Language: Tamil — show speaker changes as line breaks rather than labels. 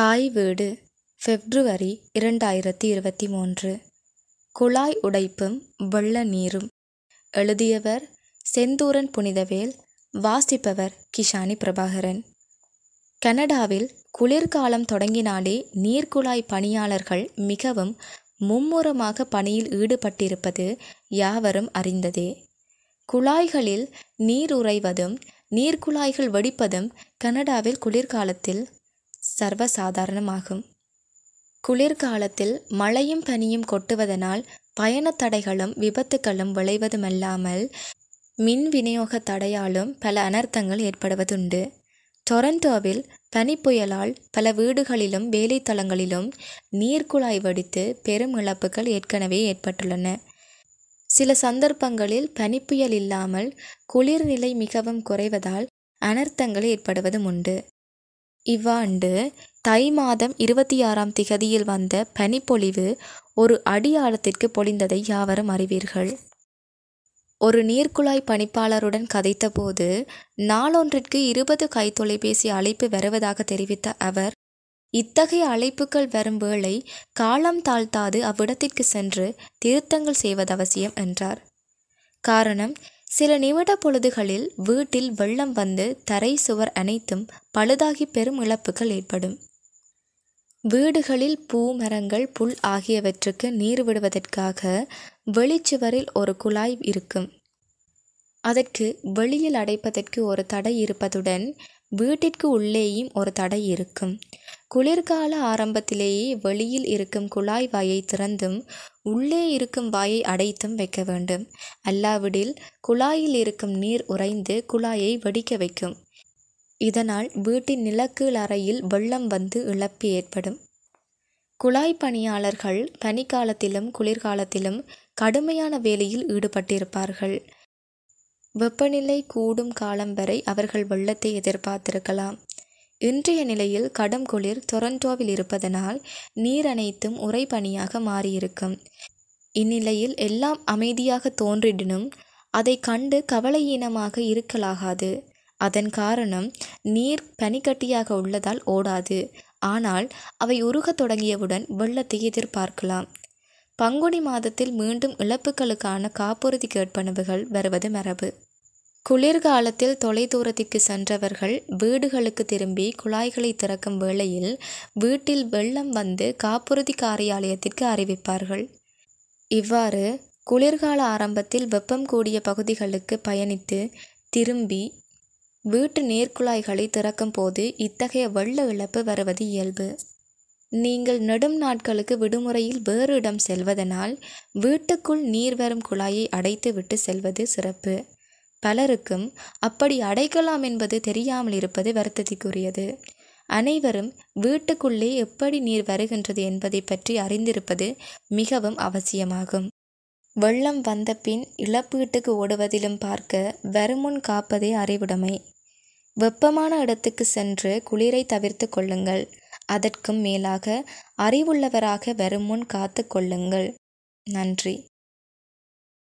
தாய் வீடு பிப்ரவரி இரண்டாயிரத்தி இருபத்தி மூன்று. குழாய் உடைப்பும் வெள்ள நீரும். எழுதியவர் செந்தூரன் புனிதவேல் வாசிப்பவர் கிஷானி பிரபாகரன். கனடாவில் குளிர்காலம் தொடங்கினாலே நீர்க்குழாய் பணியாளர்கள் மிகவும் மும்முரமாக பணியில் ஈடுபட்டிருப்பது யாவரும் அறிந்ததே. குழாய்களில் நீர் உறைவதும் நீர்க்குழாய்கள் வெடிப்பதும் கனடாவில் குளிர்காலத்தில் சர்வசாதாரணமாகும். குளிர்காலத்தில் மழையும் பனியும் கொட்டுவதனால் பயணத் தடைகளும் விபத்துகளும் விளைவதுமல்லாமல் மின் விநியோக தடையாலும் பல அனர்த்தங்கள் ஏற்படுவதுண்டு. டொரண்டோவில் பனிப்புயலால் பல வீடுகளிலும் வேலைத்தளங்களிலும் நீர்க்குழாய் வடித்து பெரும் இழப்புகள் ஏற்கனவே ஏற்பட்டுள்ளன. சில சந்தர்ப்பங்களில் பனிப்புயல் இல்லாமல் குளிர்நிலை மிகவும் குறைவதால் அனர்த்தங்கள் ஏற்படுவதும் உண்டு. இவ்வாண்டு தை மாதம் இருபத்தி ஆறாம் திகதியில் வந்த பனிப்பொழிவு ஒரு அடி ஆழத்திற்கு பொழிந்ததை யாவரும் அறிவீர்கள். ஒரு நீர்க்குழாய் பணிப்பாளருடன் கதைத்தபோது நாளொன்றிற்கு இருபது கைத்தொலைபேசி அழைப்பு வருவதாக தெரிவித்த அவர் இத்தகைய அழைப்புகள் வரும் வேளை காலம் தாழ்த்தாது அவ்விடத்திற்கு சென்று திருத்தங்கள் செய்வது அவசியம் என்றார். காரணம் சில நிமிட பொழுதுகளில் வீட்டில் வெள்ளம் வந்து தரை சுவர் அனைத்தும் பழுதாகி பெரும் இழப்புகள் ஏற்படும். வீடுகளில் பூ மரங்கள் புல் ஆகியவற்றுக்கு நீர் விடுவதற்காக வெளிச்சுவரில் ஒரு குழாய் இருக்கும். அதற்கு வெளியில் அடைப்பதற்கு ஒரு தடை இருப்பதுடன் வீட்டிற்கு உள்ளேயும் ஒரு தடை இருக்கும். குளிர்கால ஆரம்பத்திலேயே வெளியில் இருக்கும் குழாய் வாயை திறந்தும் உள்ளே இருக்கும் வாயை அடைத்தும் வைக்க வேண்டும். அல்லாவிடில் குழாயில் இருக்கும் நீர் உறைந்து குழாயை வெடிக்க வைக்கும். இதனால் வீட்டின் நிலக்கீழ் அறையில் வெள்ளம் வந்து இழப்பு ஏற்படும். குழாய் பணியாளர்கள் பனிக்காலத்திலும் குளிர்காலத்திலும் கடுமையான வேலையில் ஈடுபட்டிருப்பார்கள். வெப்பநிலை கூடும் காலம் வரை அவர்கள் வெள்ளத்தை எதிர்பார்த்திருக்கலாம். இன்றைய நிலையில் கடும் குளிர் டொரண்டோவில் இருப்பதனால் நீர் அனைத்தும் உறைபனியாக மாறியிருக்கும். இந்நிலையில் எல்லாம் அமைதியாக தோன்றிடினும் அதை கண்டு கவலையீனமாக இருக்கலாகாது. அதன் காரணம் நீர் பனிக்கட்டியாக உள்ளதால் ஓடாது. ஆனால் அவை உருகத் தொடங்கியவுடன் வெள்ளத்தை எதிர்பார்க்கலாம். பங்குனி மாதத்தில் மீண்டும் இழப்புகளுக்கான காப்புறுதி கேட்பனவுகள் வருவது மரபு. குளிர்காலத்தில் தொலைதூரத்திற்கு சென்றவர்கள் வீடுகளுக்கு திரும்பி குழாய்களை திறக்கும் வேளையில் வீட்டில் வெள்ளம் வந்து காப்புறுதி காரியாலயத்திற்கு அறிவிப்பார்கள். இவ்வாறு குளிர்கால ஆரம்பத்தில் வெப்பம் கூடிய பகுதிகளுக்கு பயணித்து திரும்பி வீட்டு நீர்க்குழாய்களை திறக்கும் போது இத்தகைய வெள்ள இழப்பு வருவது இயல்பு. நீங்கள் நெடும் நாட்களுக்கு விடுமுறையில் வேறு இடம் செல்வதனால் வீட்டுக்குள் நீர் வரும் குழாயை அடைத்துவிட்டு செல்வது சிறப்பு. பலருக்கும் அப்படி அடைக்கலாம் என்பது தெரியாமல் இருப்பது வருத்தத்திற்குரியது. அனைவரும் வீட்டுக்குள்ளே எப்படி நீர் வருகின்றது என்பதை பற்றி அறிந்திருப்பது மிகவும் அவசியமாகும். வெள்ளம் வந்த பின் இழப்பீட்டுக்கு ஓடுவதிலும் பார்க்க வருமுன் காப்பதே அறிவுடைமை. வெப்பமான இடத்துக்கு சென்று குளிரை தவிர்த்து கொள்ளுங்கள். அதற்கும் மேலாக அறிவுள்ளவராக வருமுன் காத்து கொள்ளுங்கள் நன்றி.